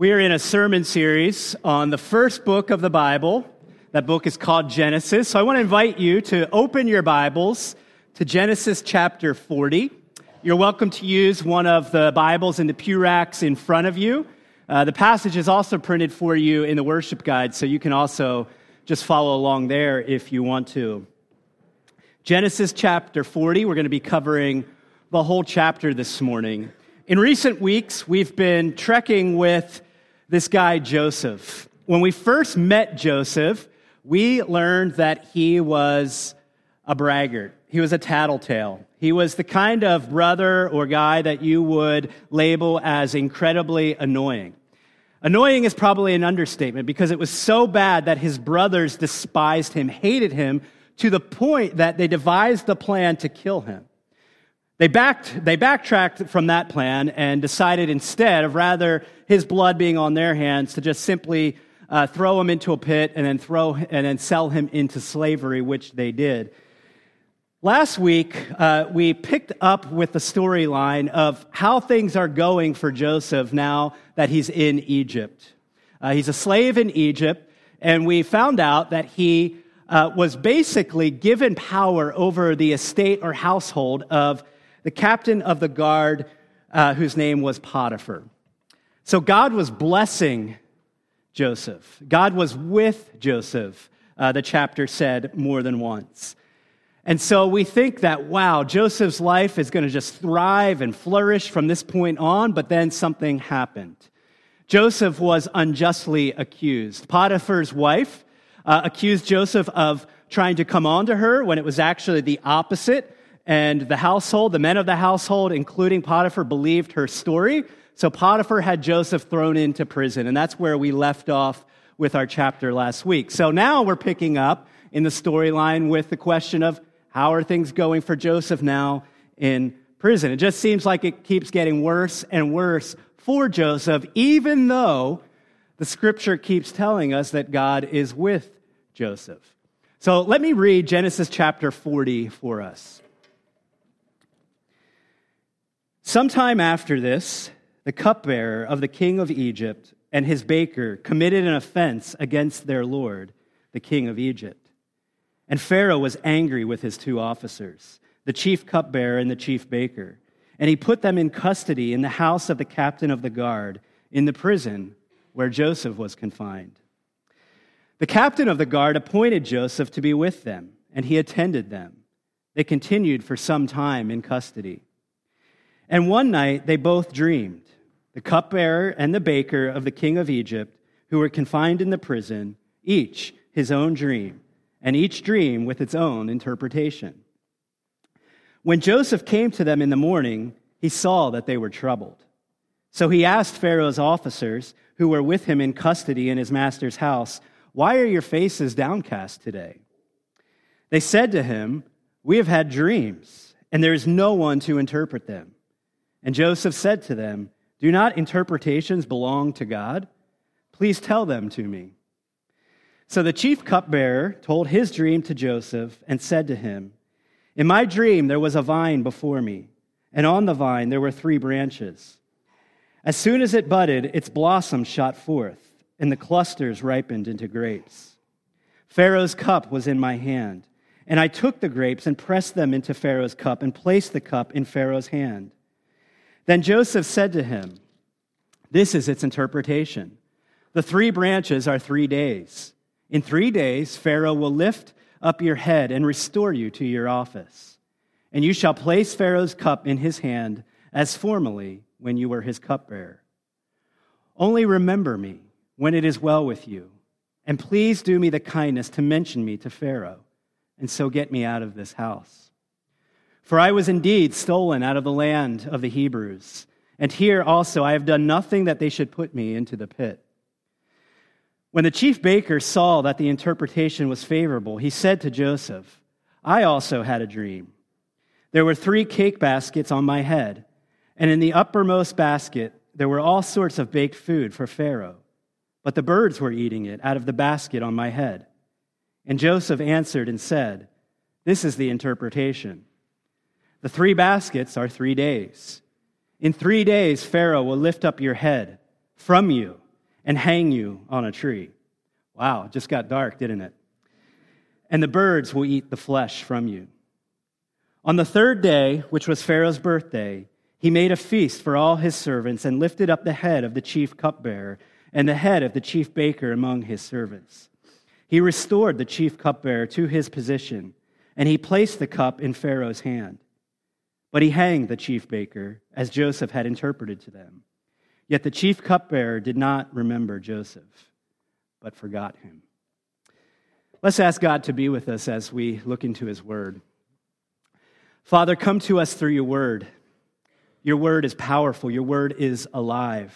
We are in a sermon series on the first book of the Bible. That book is called Genesis. So I want to invite you to open your Bibles to Genesis chapter 40. You're welcome to use one of the Bibles in the pew racks in front of you. Uh, the passage is also printed for you in the worship guide, so you can also just follow along there if you want to. Genesis chapter 40, we're going to be covering the whole chapter this morning. In recent weeks, we've been trekking with this guy, Joseph. When we first met Joseph, we learned that he was a braggart. He was a tattletale. He was the kind of brother or guy that you would label as incredibly annoying. Annoying is probably an understatement because it was so bad that his brothers despised him, hated him, to the point that they devised the plan to kill him. They, backed, they backtracked from that plan and decided instead of rather his blood being on their hands to just simply uh, throw him into a pit and then throw and then sell him into slavery, which they did. Last week, uh, we picked up with the storyline of how things are going for Joseph now that he's in Egypt. Uh, he's a slave in Egypt, and we found out that he uh, was basically given power over the estate or household of the captain of the guard, uh, whose name was Potiphar. So God was blessing Joseph. God was with Joseph, uh, the chapter said more than once. And so we think that, wow, Joseph's life is going to just thrive and flourish from this point on, but then something happened. Joseph was unjustly accused. Potiphar's wife uh, accused Joseph of trying to come on to her when it was actually the opposite. And the household, the men of the household, including Potiphar, believed her story. So Potiphar had Joseph thrown into prison. And that's where we left off with our chapter last week. So now we're picking up in the storyline with the question of how are things going for Joseph now in prison? It just seems like it keeps getting worse and worse for Joseph, even though the scripture keeps telling us that God is with Joseph. So let me read Genesis chapter 40 for us. Sometime after this, the cupbearer of the king of Egypt and his baker committed an offense against their lord, the king of Egypt. And Pharaoh was angry with his two officers, the chief cupbearer and the chief baker. And he put them in custody in the house of the captain of the guard, in the prison where Joseph was confined. The captain of the guard appointed Joseph to be with them, and he attended them. They continued for some time in custody. And one night they both dreamed the cupbearer and the baker of the king of Egypt, who were confined in the prison, each his own dream, and each dream with its own interpretation. When Joseph came to them in the morning, he saw that they were troubled. So he asked Pharaoh's officers, who were with him in custody in his master's house, Why are your faces downcast today? They said to him, We have had dreams, and there is no one to interpret them. And Joseph said to them, Do not interpretations belong to God? Please tell them to me. So the chief cupbearer told his dream to Joseph and said to him, In my dream there was a vine before me, and on the vine there were three branches. As soon as it budded, its blossoms shot forth, and the clusters ripened into grapes. Pharaoh's cup was in my hand, and I took the grapes and pressed them into Pharaoh's cup and placed the cup in Pharaoh's hand. Then Joseph said to him, This is its interpretation. The three branches are three days. In three days, Pharaoh will lift up your head and restore you to your office. And you shall place Pharaoh's cup in his hand as formerly when you were his cupbearer. Only remember me when it is well with you, and please do me the kindness to mention me to Pharaoh, and so get me out of this house. For I was indeed stolen out of the land of the Hebrews, and here also I have done nothing that they should put me into the pit. When the chief baker saw that the interpretation was favorable, he said to Joseph, I also had a dream. There were three cake baskets on my head, and in the uppermost basket there were all sorts of baked food for Pharaoh, but the birds were eating it out of the basket on my head. And Joseph answered and said, This is the interpretation. The three baskets are three days. In three days, Pharaoh will lift up your head from you, and hang you on a tree. Wow, it just got dark, didn't it? And the birds will eat the flesh from you. On the third day, which was Pharaoh's birthday, he made a feast for all his servants and lifted up the head of the chief cupbearer and the head of the chief baker among his servants. He restored the chief cupbearer to his position, and he placed the cup in Pharaoh's hand. But he hanged the chief baker, as Joseph had interpreted to them. Yet the chief cupbearer did not remember Joseph, but forgot him. Let's ask God to be with us as we look into his word. Father, come to us through your word. Your word is powerful, your word is alive.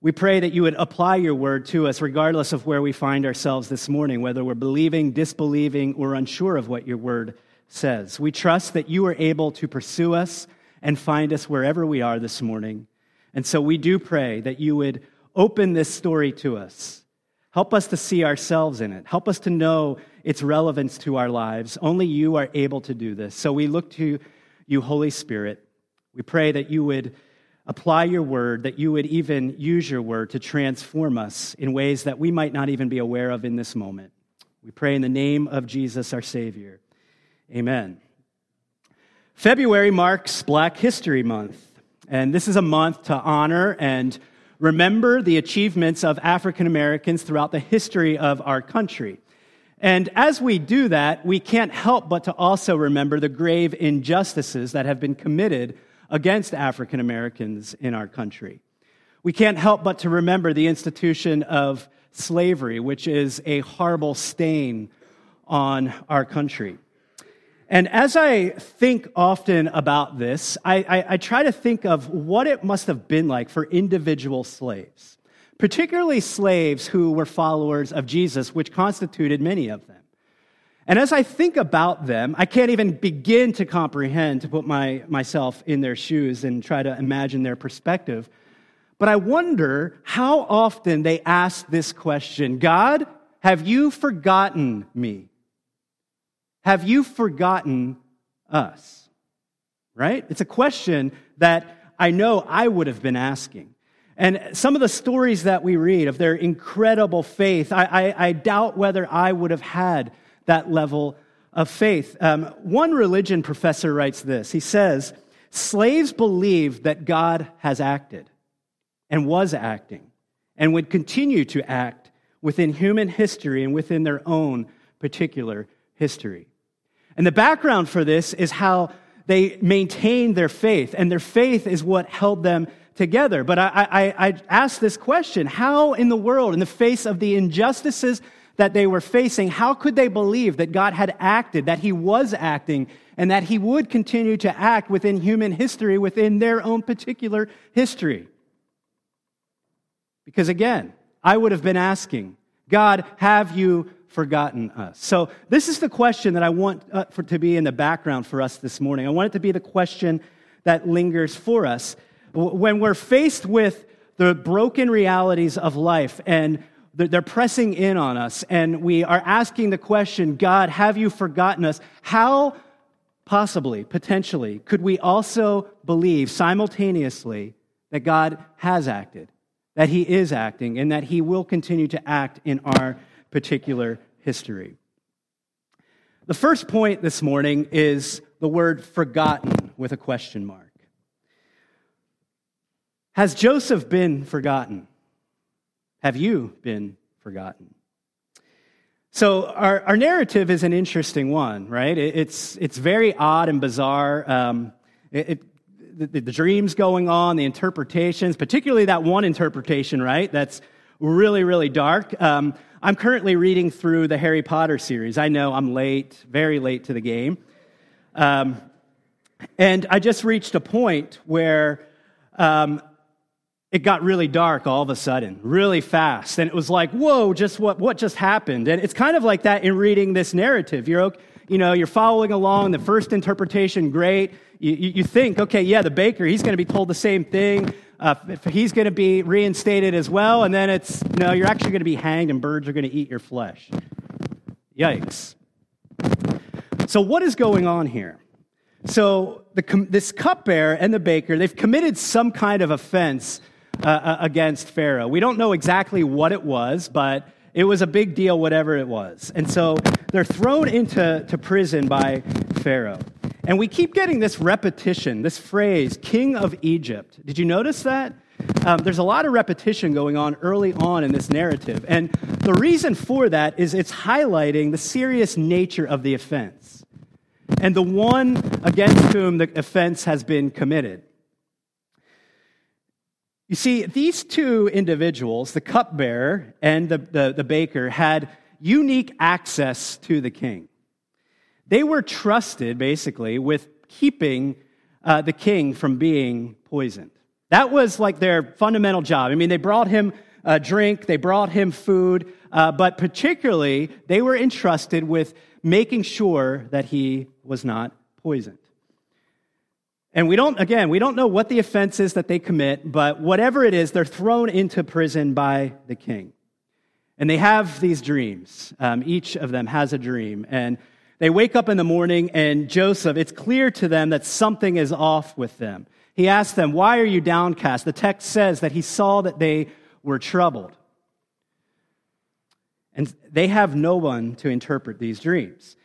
We pray that you would apply your word to us regardless of where we find ourselves this morning, whether we're believing, disbelieving, or unsure of what your word says. We trust that you are able to pursue us and find us wherever we are this morning. And so we do pray that you would open this story to us. Help us to see ourselves in it. Help us to know its relevance to our lives. Only you are able to do this. So we look to you, Holy Spirit. We pray that you would apply your word, that you would even use your word to transform us in ways that we might not even be aware of in this moment. We pray in the name of Jesus, our Savior. Amen. February marks Black History Month. And this is a month to honor and remember the achievements of African Americans throughout the history of our country. And as we do that, we can't help but to also remember the grave injustices that have been committed against African Americans in our country. We can't help but to remember the institution of slavery, which is a horrible stain on our country. And as I think often about this, I, I, I, try to think of what it must have been like for individual slaves, particularly slaves who were followers of Jesus, which constituted many of them. And as I think about them, I can't even begin to comprehend, to put my, myself in their shoes and try to imagine their perspective. But I wonder how often they ask this question God, have you forgotten me? Have you forgotten us? Right? It's a question that I know I would have been asking. And some of the stories that we read of their incredible faith, I, I, I doubt whether I would have had that level of faith. Um, one religion professor writes this He says, Slaves believe that God has acted and was acting and would continue to act within human history and within their own particular history. And the background for this is how they maintained their faith, and their faith is what held them together. But I, I, I ask this question how in the world, in the face of the injustices that they were facing, how could they believe that God had acted, that He was acting, and that He would continue to act within human history, within their own particular history? Because again, I would have been asking, God, have you forgotten us? So, this is the question that I want uh, for, to be in the background for us this morning. I want it to be the question that lingers for us. When we're faced with the broken realities of life and they're pressing in on us, and we are asking the question God, have you forgotten us? How possibly, potentially, could we also believe simultaneously that God has acted, that He is acting, and that He will continue to act in our particular history. The first point this morning is the word forgotten with a question mark. Has Joseph been forgotten? Have you been forgotten? So, our, our narrative is an interesting one, right? It, it's, it's very odd and bizarre. Um, it, it, the, the dreams going on, the interpretations, particularly that one interpretation, right? That's really, really dark. Um, I'm currently reading through the Harry Potter series. I know I'm late, very late to the game. Um, and I just reached a point where um, it got really dark all of a sudden, really fast. And it was like, whoa, just what, what just happened? And it's kind of like that in reading this narrative. You're, you know, you're following along, the first interpretation, great. You, you think, okay, yeah, the baker, he's going to be told the same thing uh, he's going to be reinstated as well, and then it's no, you're actually going to be hanged, and birds are going to eat your flesh. Yikes. So, what is going on here? So, the, this cupbearer and the baker, they've committed some kind of offense uh, uh, against Pharaoh. We don't know exactly what it was, but it was a big deal, whatever it was. And so they're thrown into to prison by Pharaoh. And we keep getting this repetition, this phrase, King of Egypt. Did you notice that? Um, there's a lot of repetition going on early on in this narrative. And the reason for that is it's highlighting the serious nature of the offense and the one against whom the offense has been committed. You see, these two individuals, the cupbearer and the, the, the baker, had unique access to the king. They were trusted, basically, with keeping uh, the king from being poisoned. That was like their fundamental job. I mean, they brought him a drink, they brought him food, uh, but particularly, they were entrusted with making sure that he was not poisoned. And we don't, again, we don't know what the offense is that they commit, but whatever it is, they're thrown into prison by the king. And they have these dreams. Um, each of them has a dream. And they wake up in the morning, and Joseph, it's clear to them that something is off with them. He asks them, Why are you downcast? The text says that he saw that they were troubled. And they have no one to interpret these dreams.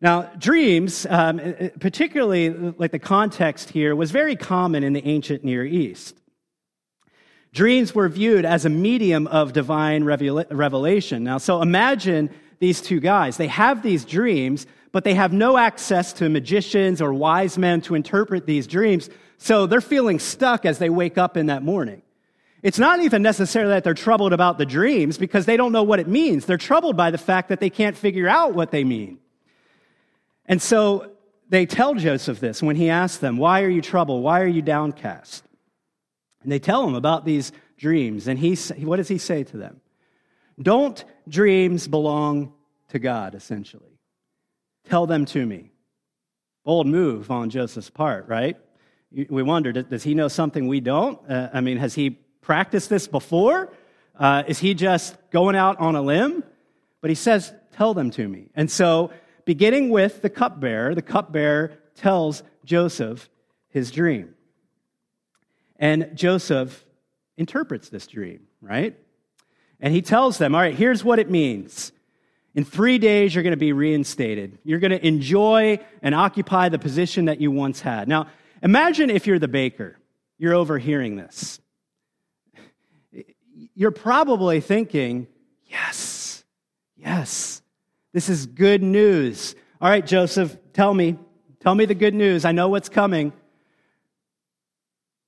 Now, dreams, um, uh, uh, particularly uh, like the context here, was very common in the ancient Near East. Dreams were viewed as a medium of divine revelation. Now, so imagine these two guys. They have these dreams, but they have no access to magicians or wise men to interpret these dreams, so they're feeling stuck as they wake up in that morning. It's not even necessarily that they're troubled about the dreams because they don't know what it means. They're troubled by the fact that they can't figure out what they mean. And so they tell Joseph this when he asks them, Why are you troubled? Why are you downcast? And they tell him about these dreams. And he, what does he say to them? Don't dreams belong to God, essentially? Tell them to me. Bold move on Joseph's part, right? We wonder, does he know something we don't? Uh, I mean, has he practiced this before? Uh, is he just going out on a limb? But he says, Tell them to me. And so beginning with the cupbearer, the cupbearer tells Joseph his dream. And Joseph interprets this dream, right? And he tells them, all right, here's what it means. In three days, you're going to be reinstated. You're going to enjoy and occupy the position that you once had. Now, imagine if you're the baker, you're overhearing this. You're probably thinking, yes, yes, this is good news. All right, Joseph, tell me. Tell me the good news. I know what's coming.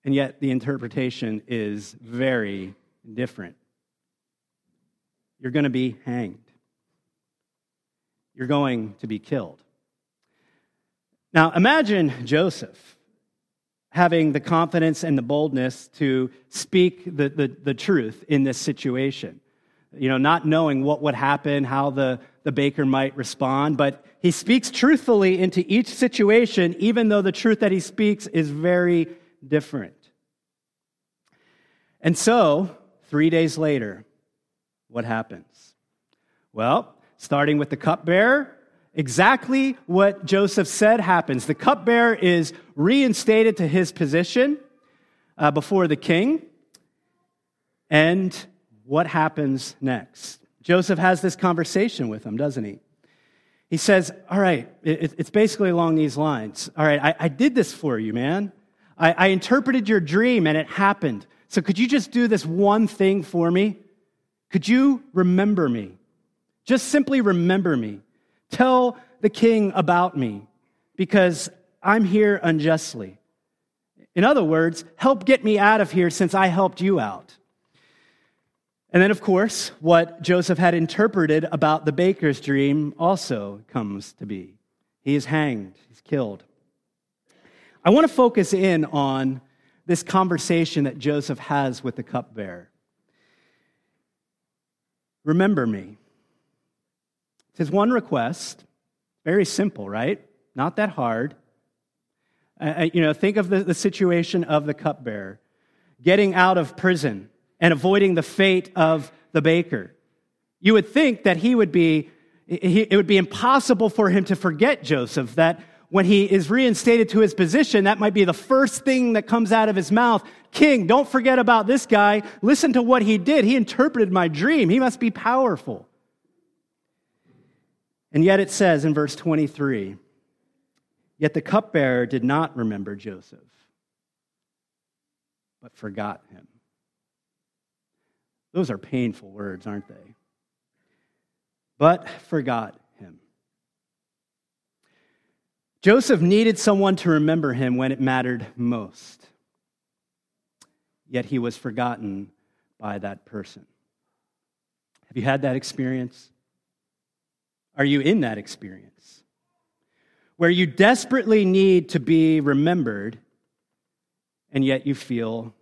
And yet, the interpretation is very different. You're going to be hanged, you're going to be killed. Now, imagine Joseph having the confidence and the boldness to speak the, the, the truth in this situation you know, not knowing what would happen, how the, the baker might respond, but he speaks truthfully into each situation, even though the truth that he speaks is very different. And so, three days later, what happens? Well, starting with the cupbearer, exactly what Joseph said happens. The cupbearer is reinstated to his position uh, before the king, and what happens next? Joseph has this conversation with him, doesn't he? He says, All right, it's basically along these lines. All right, I, I did this for you, man. I, I interpreted your dream and it happened. So could you just do this one thing for me? Could you remember me? Just simply remember me. Tell the king about me because I'm here unjustly. In other words, help get me out of here since I helped you out. And then, of course, what Joseph had interpreted about the baker's dream also comes to be. He is hanged, he's killed. I want to focus in on this conversation that Joseph has with the cupbearer. Remember me. It's his one request. Very simple, right? Not that hard. Uh, uh you know, think of the, the situation of the cupbearer getting out of prison and avoiding the fate of the baker. You would think that he would be, it would be impossible for him to forget Joseph, that when he is reinstated to his position, that might be the first thing that comes out of his mouth. King, don't forget about this guy. Listen to what he did. He interpreted my dream. He must be powerful. And yet it says in verse 23 Yet the cupbearer did not remember Joseph, but forgot him. Those are painful words, aren't they? But forgot him. Joseph needed someone to remember him when it mattered most. Yet he was forgotten by that person. Have you had that experience? Are you in that experience? Where you desperately need to be remembered, and yet you feel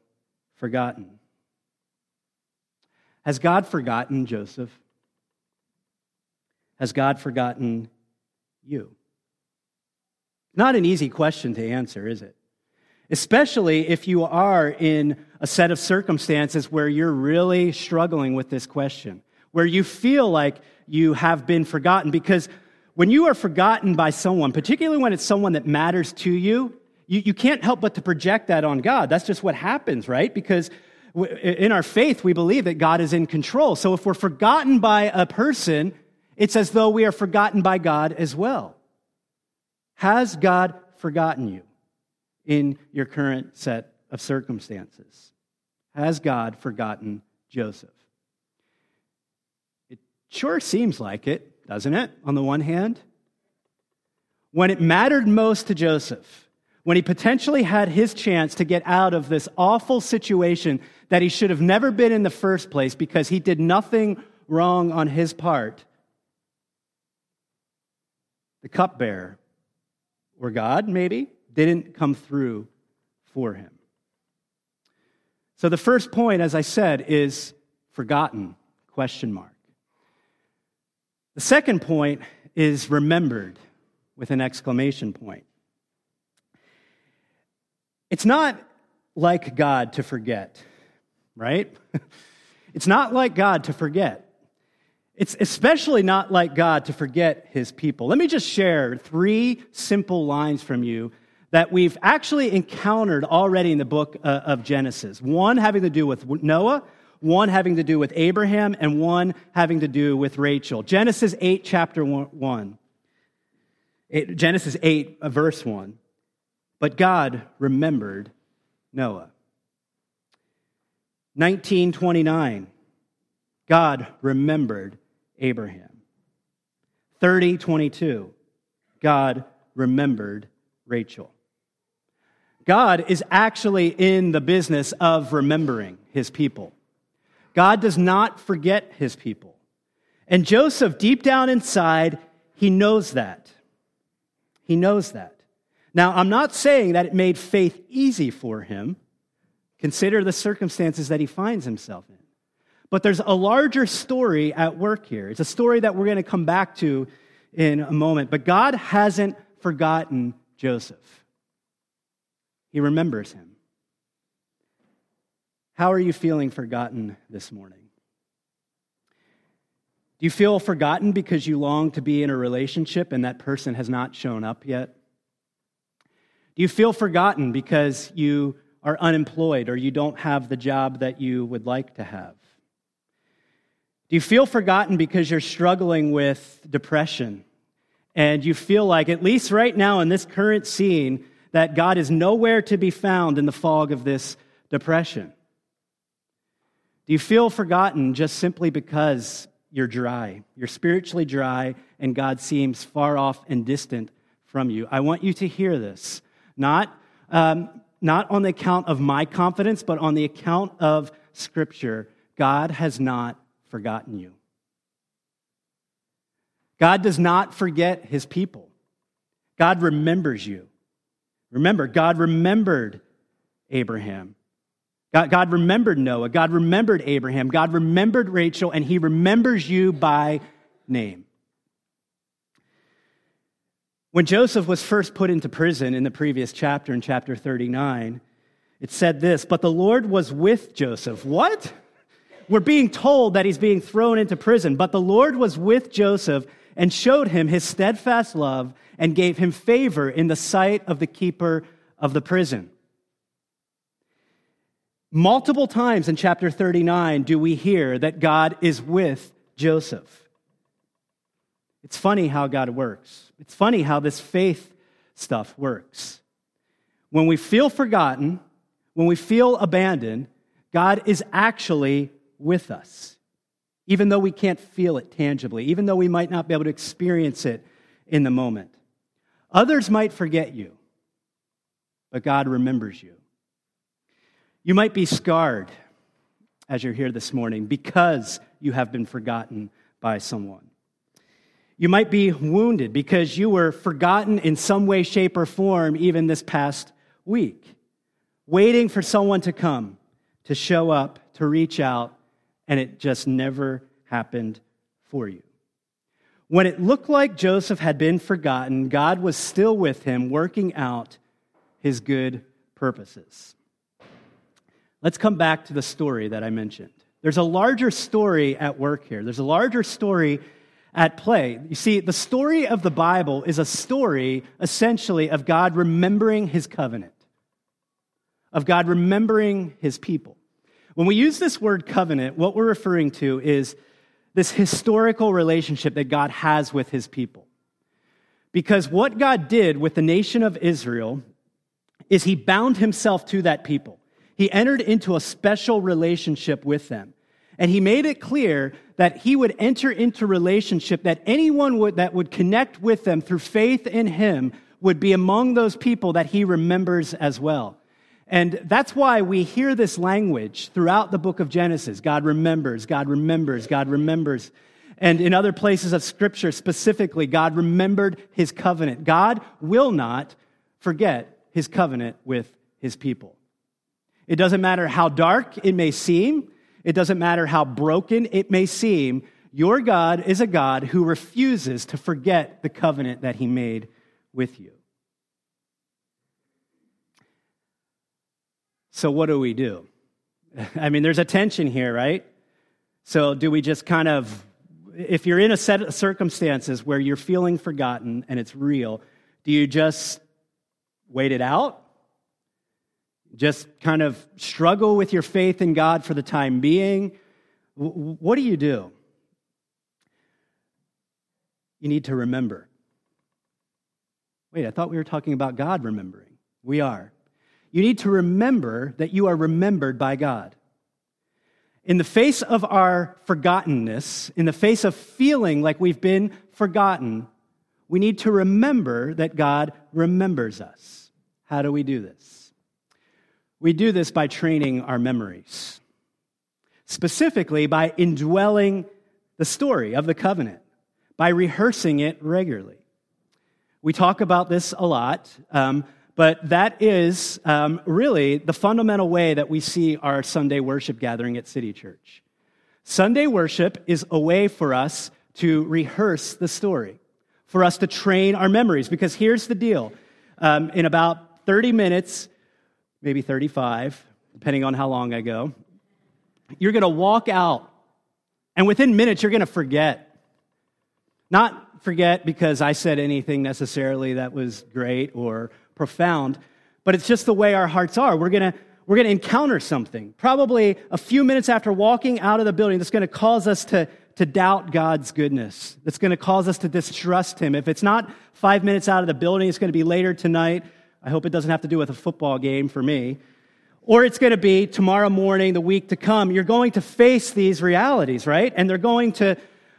forgotten. Has God forgotten Joseph? Has God forgotten you? Not an easy question to answer, is it? Especially if you are in a set of circumstances where you're really struggling with this question, where you feel like you have been forgotten. Because when you are forgotten by someone, particularly when it's someone that matters to you, you, you can't help but to project that on God. That's just what happens, right? Because in our faith, we believe that God is in control. So if we're forgotten by a person, it's as though we are forgotten by God as well. Has God forgotten you in your current set of circumstances? Has God forgotten Joseph? It sure seems like it, doesn't it, on the one hand? When it mattered most to Joseph, when he potentially had his chance to get out of this awful situation that he should have never been in the first place because he did nothing wrong on his part, the cupbearer, or God maybe, didn't come through for him. So the first point, as I said, is forgotten, question mark. The second point is remembered with an exclamation point. It's not like God to forget, right? it's not like God to forget. It's especially not like God to forget his people. Let me just share three simple lines from you that we've actually encountered already in the book uh, of Genesis. One having to do with Noah, one having to do with Abraham, and one having to do with Rachel. Genesis 8, chapter 1. Genesis 8, uh, verse 1. But God remembered Noah. 1929. God remembered Abraham. 30, 22, God remembered Rachel. God is actually in the business of remembering his people. God does not forget his people. And Joseph, deep down inside, he knows that. He knows that. Now, I'm not saying that it made faith easy for him. Consider the circumstances that he finds himself in. But there's a larger story at work here. It's a story that we're going to come back to in a moment. But God hasn't forgotten Joseph, He remembers him. How are you feeling forgotten this morning? Do you feel forgotten because you long to be in a relationship and that person has not shown up yet? Do you feel forgotten because you are unemployed or you don't have the job that you would like to have? Do you feel forgotten because you're struggling with depression and you feel like, at least right now in this current scene, that God is nowhere to be found in the fog of this depression? Do you feel forgotten just simply because you're dry? You're spiritually dry and God seems far off and distant from you. I want you to hear this, not, um, not on the account of my confidence, but on the account of Scripture. God has not forgotten you. God does not forget his people. God remembers you. Remember, God remembered Abraham. God, God, remembered Noah. God remembered Abraham. God remembered Rachel, and he remembers you by name. When Joseph was first put into prison in the previous chapter, in chapter 39, it said this But the Lord was with Joseph. What? We're being told that he's being thrown into prison, but the Lord was with Joseph and showed him his steadfast love and gave him favor in the sight of the keeper of the prison. Multiple times in chapter 39 do we hear that God is with Joseph. It's funny how God works. It's funny how this faith stuff works. When we feel forgotten, when we feel abandoned, God is actually with us, even though we can't feel it tangibly, even though we might not be able to experience it in the moment. Others might forget you, but God remembers you. You might be scarred as you're here this morning because you have been forgotten by someone. You might be wounded because you were forgotten in some way, shape, or form even this past week, waiting for someone to come, to show up, to reach out, and it just never happened for you. When it looked like Joseph had been forgotten, God was still with him, working out his good purposes. Let's come back to the story that I mentioned. There's a larger story at work here. There's a larger story at play. You see, the story of the Bible is a story, essentially, of God remembering his covenant, of God remembering his people. When we use this word covenant, what we're referring to is this historical relationship that God has with his people. Because what God did with the nation of Israel is he bound himself to that people. He entered into a special relationship with them. And he made it clear that he would enter into relationship that anyone would, that would connect with them through faith in him would be among those people that he remembers as well. And that's why we hear this language throughout the book of Genesis. God remembers, God remembers, God remembers. And in other places of scripture, specifically, God remembered his covenant. God will not forget his covenant with his people. It doesn't matter how dark it may seem, it doesn't matter how broken it may seem, your God is a God who refuses to forget the covenant that he made with you. So, what do we do? I mean, there's a tension here, right? So, do we just kind of, if you're in a set of circumstances where you're feeling forgotten and it's real, do you just wait it out? Just kind of struggle with your faith in God for the time being? What do you do? You need to remember. Wait, I thought we were talking about God remembering. We are. You need to remember that you are remembered by God. In the face of our forgottenness, in the face of feeling like we've been forgotten, we need to remember that God remembers us. How do we do this? We do this by training our memories, specifically by indwelling the story of the covenant, by rehearsing it regularly. We talk about this a lot, um, but that is um, really the fundamental way that we see our Sunday worship gathering at City Church. Sunday worship is a way for us to rehearse the story, for us to train our memories, because here's the deal. Um, in about 30 minutes, maybe 35, depending on how long I go. You're going to walk out, and within minutes, you're going to forget. Not forget because I said anything necessarily that was great or profound, but it's just the way our hearts are. We're going to we're going to encounter something, probably a few minutes after walking out of the building, that's going to cause us to, to doubt God's goodness. That's going to cause us to distrust Him. If it's not five minutes out of the building, it's going to be later tonight I hope it doesn't have to do with a football game for me. Or it's going to be tomorrow morning, the week to come. You're going to face these realities, right? And they're going to,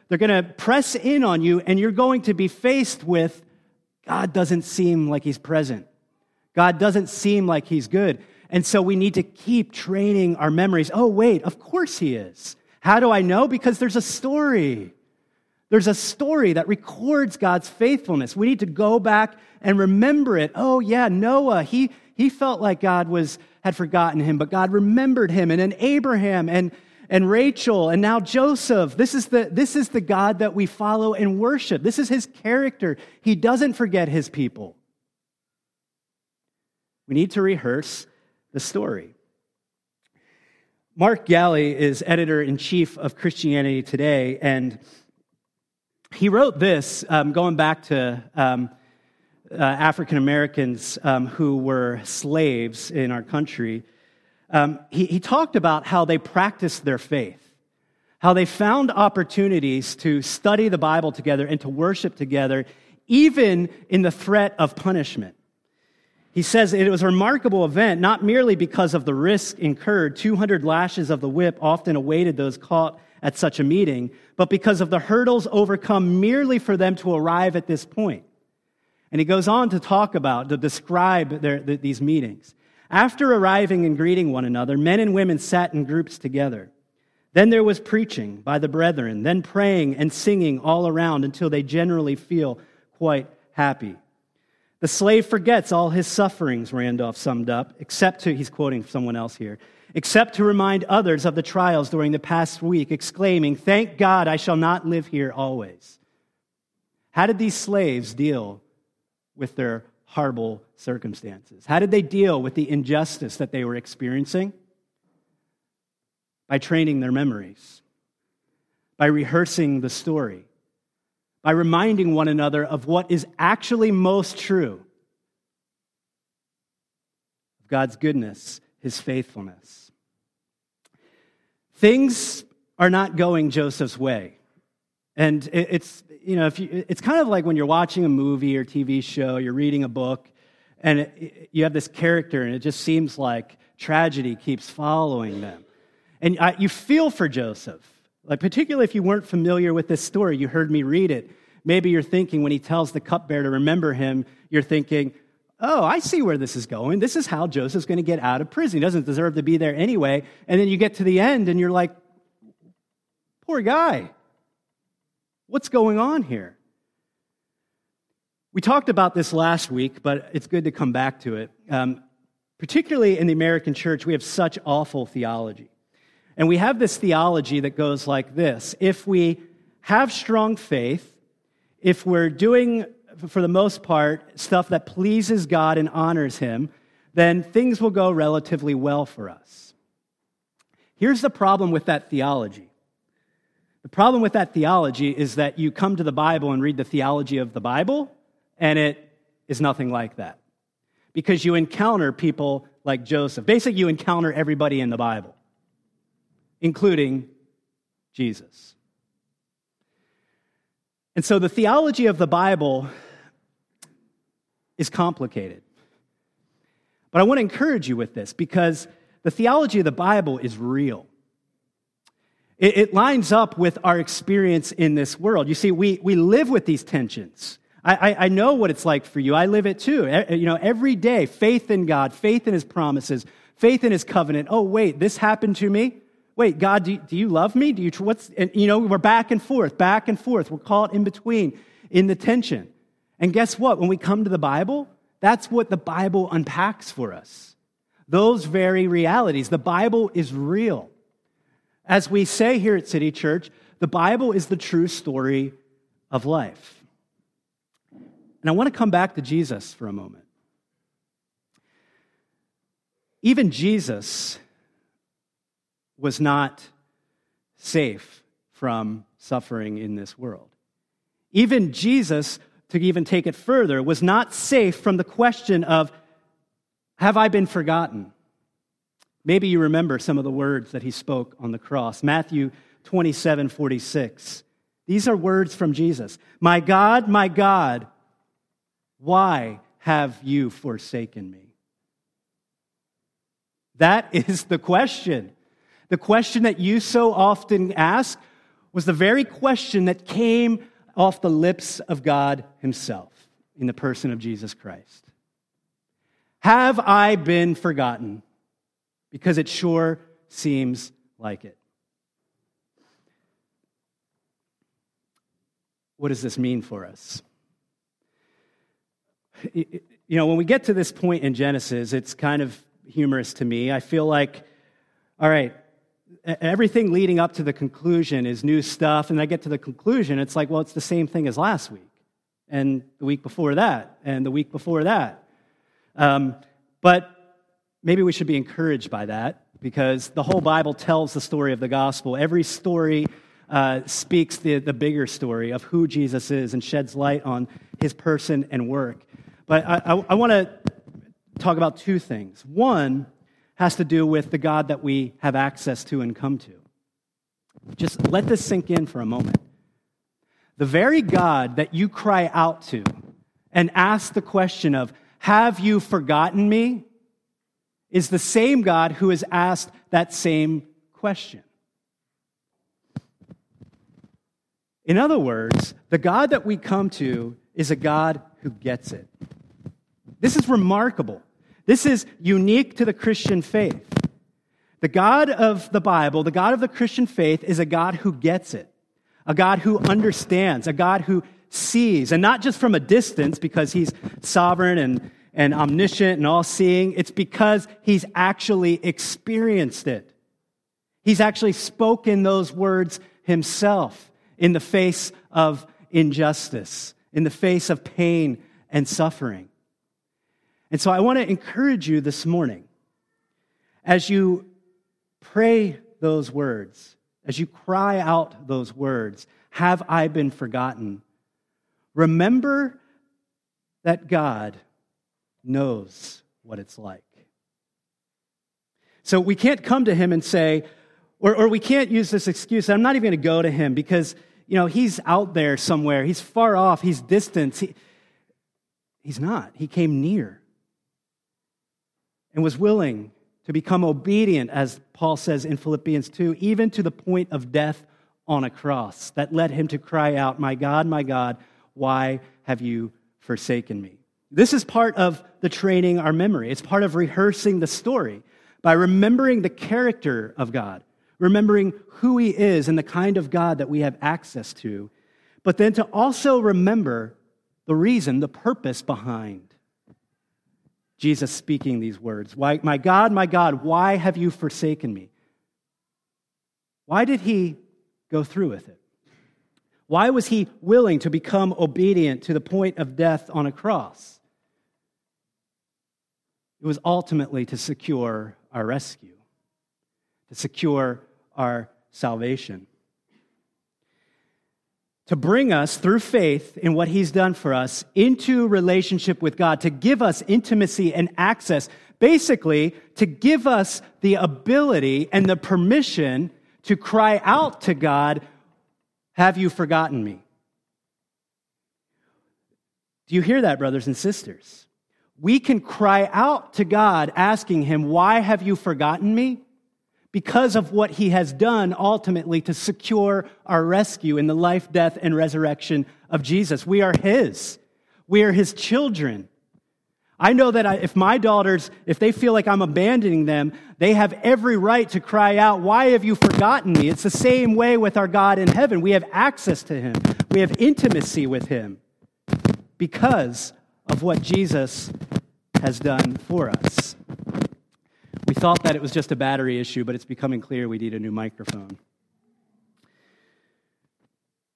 they're going to press in on you, and you're going to be faced with God doesn't seem like He's present. God doesn't seem like He's good. And so we need to keep training our memories. Oh, wait, of course He is. How do I know? Because there's a story. There's a story that records God's faithfulness. We need to go back and remember it. Oh, yeah, Noah, he, he felt like God was, had forgotten him, but God remembered him. And then Abraham and, and Rachel and now Joseph. This is, the, this is the God that we follow and worship. This is his character. He doesn't forget his people. We need to rehearse the story. Mark Galli is editor in chief of Christianity Today, and he wrote this um, going back to um, uh, African Americans um, who were slaves in our country. Um, he, he talked about how they practiced their faith, how they found opportunities to study the Bible together and to worship together, even in the threat of punishment. He says it was a remarkable event, not merely because of the risk incurred, 200 lashes of the whip often awaited those caught at such a meeting, but because of the hurdles overcome merely for them to arrive at this point. And he goes on to talk about, to describe their, these meetings. After arriving and greeting one another, men and women sat in groups together. Then there was preaching by the brethren, then praying and singing all around until they generally feel quite happy. The slave forgets all his sufferings, Randolph summed up, except to, he's quoting someone else here, except to remind others of the trials during the past week, exclaiming, Thank God I shall not live here always. How did these slaves deal with their horrible circumstances? How did they deal with the injustice that they were experiencing? By training their memories, by rehearsing the story, by reminding one another of what is actually most true of God's goodness, his faithfulness. Things are not going Joseph's way. And it's, you know, if you, it's kind of like when you're watching a movie or TV show, you're reading a book, and it, you have this character, and it just seems like tragedy keeps following them. And I, you feel for Joseph. Like, particularly if you weren't familiar with this story, you heard me read it. Maybe you're thinking when he tells the cupbearer to remember him, you're thinking, oh, I see where this is going. This is how Joseph's going to get out of prison. He doesn't deserve to be there anyway. And then you get to the end and you're like, poor guy. What's going on here? We talked about this last week, but it's good to come back to it. Um, particularly in the American church, we have such awful theology. And we have this theology that goes like this If we have strong faith, if we're doing, for the most part, stuff that pleases God and honors Him, then things will go relatively well for us. Here's the problem with that theology the problem with that theology is that you come to the Bible and read the theology of the Bible, and it is nothing like that. Because you encounter people like Joseph. Basically, you encounter everybody in the Bible, including Jesus. And so the theology of the Bible is complicated. But I want to encourage you with this because the theology of the Bible is real. It, it lines up with our experience in this world. You see, we, we live with these tensions. I, I, I know what it's like for you. I live it too. You know, every day, faith in God, faith in His promises, faith in His covenant. Oh, wait, this happened to me? Wait, God, do do you love me? Do you, what's, and, you know, we're back and forth, back and forth. We're caught in between in the tension. And guess what? When we come to the Bible, that's what the Bible unpacks for us. Those very realities. The Bible is real. As we say here at City Church, the Bible is the true story of life. And I want to come back to Jesus for a moment. Even Jesus was not safe from suffering in this world. Even Jesus, to even take it further, was not safe from the question of, Have I been forgotten? Maybe you remember some of the words that he spoke on the cross. Matthew 27 46. These are words from Jesus My God, my God, why have you forsaken me? That is the question. The question that you so often ask was the very question that came off the lips of God Himself in the person of Jesus Christ. Have I been forgotten? because it sure seems like it. What does this mean for us? You know, when we get to this point in Genesis, it's kind of humorous to me. I feel like, all right, everything leading up to the conclusion is new stuff, and I get to the conclusion, it's like, well, it's the same thing as last week, and the week before that, and the week before that. Um, but maybe we should be encouraged by that because the whole Bible tells the story of the gospel. Every story uh, speaks the, the bigger story of who Jesus is and sheds light on his person and work. But I, I, I want to talk about two things. One has to do with the God that we have access to and come to. Just let this sink in for a moment. The very God that you cry out to and ask the question of, Have you forgotten me? is the same God who has asked that same question. In other words, the God that we come to is a God who gets it. This is remarkable. This is unique to the Christian faith. The God of the Bible, the God of the Christian faith, is a God who gets it, a God who understands, a God who sees, and not just from a distance because he's sovereign and, and omniscient and all seeing. It's because he's actually experienced it. He's actually spoken those words himself in the face of injustice, in the face of pain and suffering. And so I want to encourage you this morning as you pray those words, as you cry out those words, have I been forgotten? Remember that God knows what it's like. So we can't come to him and say, or, or we can't use this excuse, I'm not even going to go to him because, you know, he's out there somewhere. He's far off. He's distant. He, he's not. He came near and was willing to become obedient, as Paul says in Philippians 2, even to the point of death on a cross that led him to cry out, My God, my God, why have you forsaken me? This is part of the training our memory. It's part of rehearsing the story by remembering the character of God, remembering who He is and the kind of God that we have access to, but then to also remember the reason, the purpose behind Jesus speaking these words. Why, my God, my God, why have you forsaken me? Why did he go through with it? Why was he willing to become obedient to the point of death on a cross? It was ultimately to secure our rescue, to secure our salvation to bring us through faith in what he's done for us into relationship with God, to give us intimacy and access, basically, to give us the ability and the permission to cry out to God, Have you forgotten me? Do you hear that, brothers and sisters? We can cry out to God asking Him, Why have you forgotten me? Because of what he has done ultimately to secure our rescue in the life, death, and resurrection of Jesus. We are his. We are his children. I know that if my daughters, if they feel like I'm abandoning them, they have every right to cry out, Why have you forgotten me? It's the same way with our God in heaven. We have access to him, we have intimacy with him because of what Jesus has done for us. We thought that it was just a battery issue, but it's becoming clear we need a new microphone.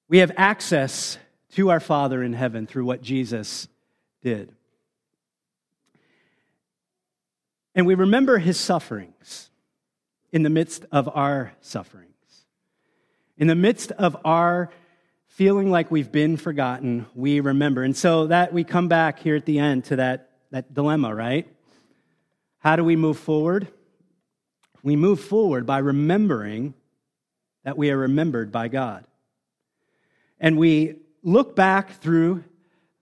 We have access to our Father in heaven through what Jesus did. And we remember his sufferings in the midst of our sufferings. In the midst of our feeling like we've been forgotten, we remember. And so that we come back here at the end to that, that dilemma, right? How do we move forward? We move forward by remembering that we are remembered by God. And we look back through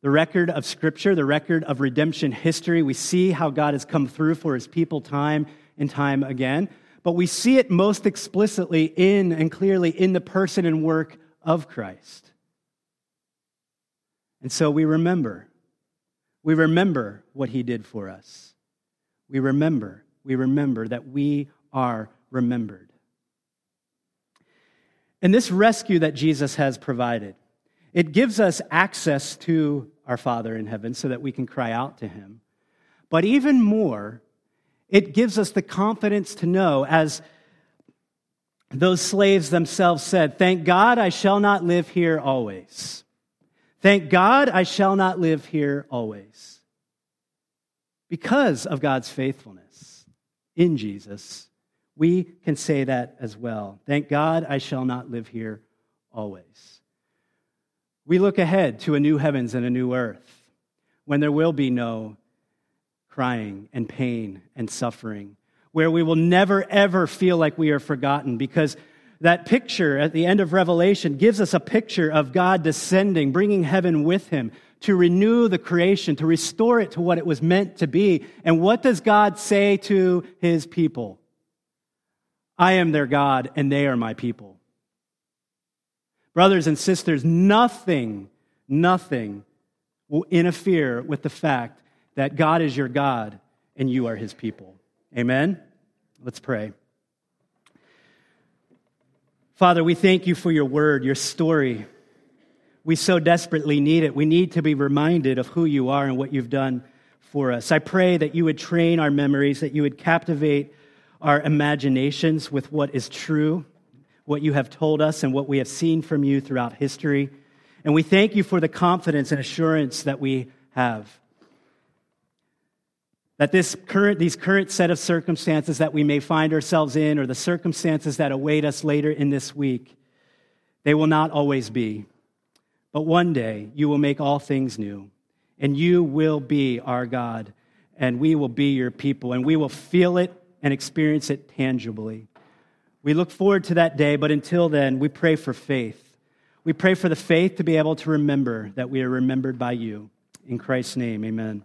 the record of Scripture, the record of redemption history. We see how God has come through for his people time and time again. But we see it most explicitly in and clearly in the person and work of Christ. And so we remember. We remember what he did for us we remember, we remember that we are remembered. And this rescue that Jesus has provided, it gives us access to our Father in heaven so that we can cry out to him. But even more, it gives us the confidence to know, as those slaves themselves said, Thank God I shall not live here always. Thank God I shall not live here always because of God's faithfulness in Jesus, we can say that as well. Thank God I shall not live here always. We look ahead to a new heavens and a new earth when there will be no crying and pain and suffering, where we will never, ever feel like we are forgotten because that picture at the end of Revelation gives us a picture of God descending, bringing heaven with him to renew the creation, to restore it to what it was meant to be. And what does God say to his people? I am their God and they are my people. Brothers and sisters, nothing, nothing will interfere with the fact that God is your God and you are his people. Amen? Let's pray. Father, we thank you for your word, your story. We so desperately need it. We need to be reminded of who you are and what you've done for us. I pray that you would train our memories, that you would captivate our imaginations with what is true, what you have told us, and what we have seen from you throughout history. And we thank you for the confidence and assurance that we have. That this current, these current set of circumstances that we may find ourselves in, or the circumstances that await us later in this week, they will not always be. But one day you will make all things new, and you will be our God, and we will be your people, and we will feel it and experience it tangibly. We look forward to that day, but until then, we pray for faith. We pray for the faith to be able to remember that we are remembered by you. In Christ's name, amen.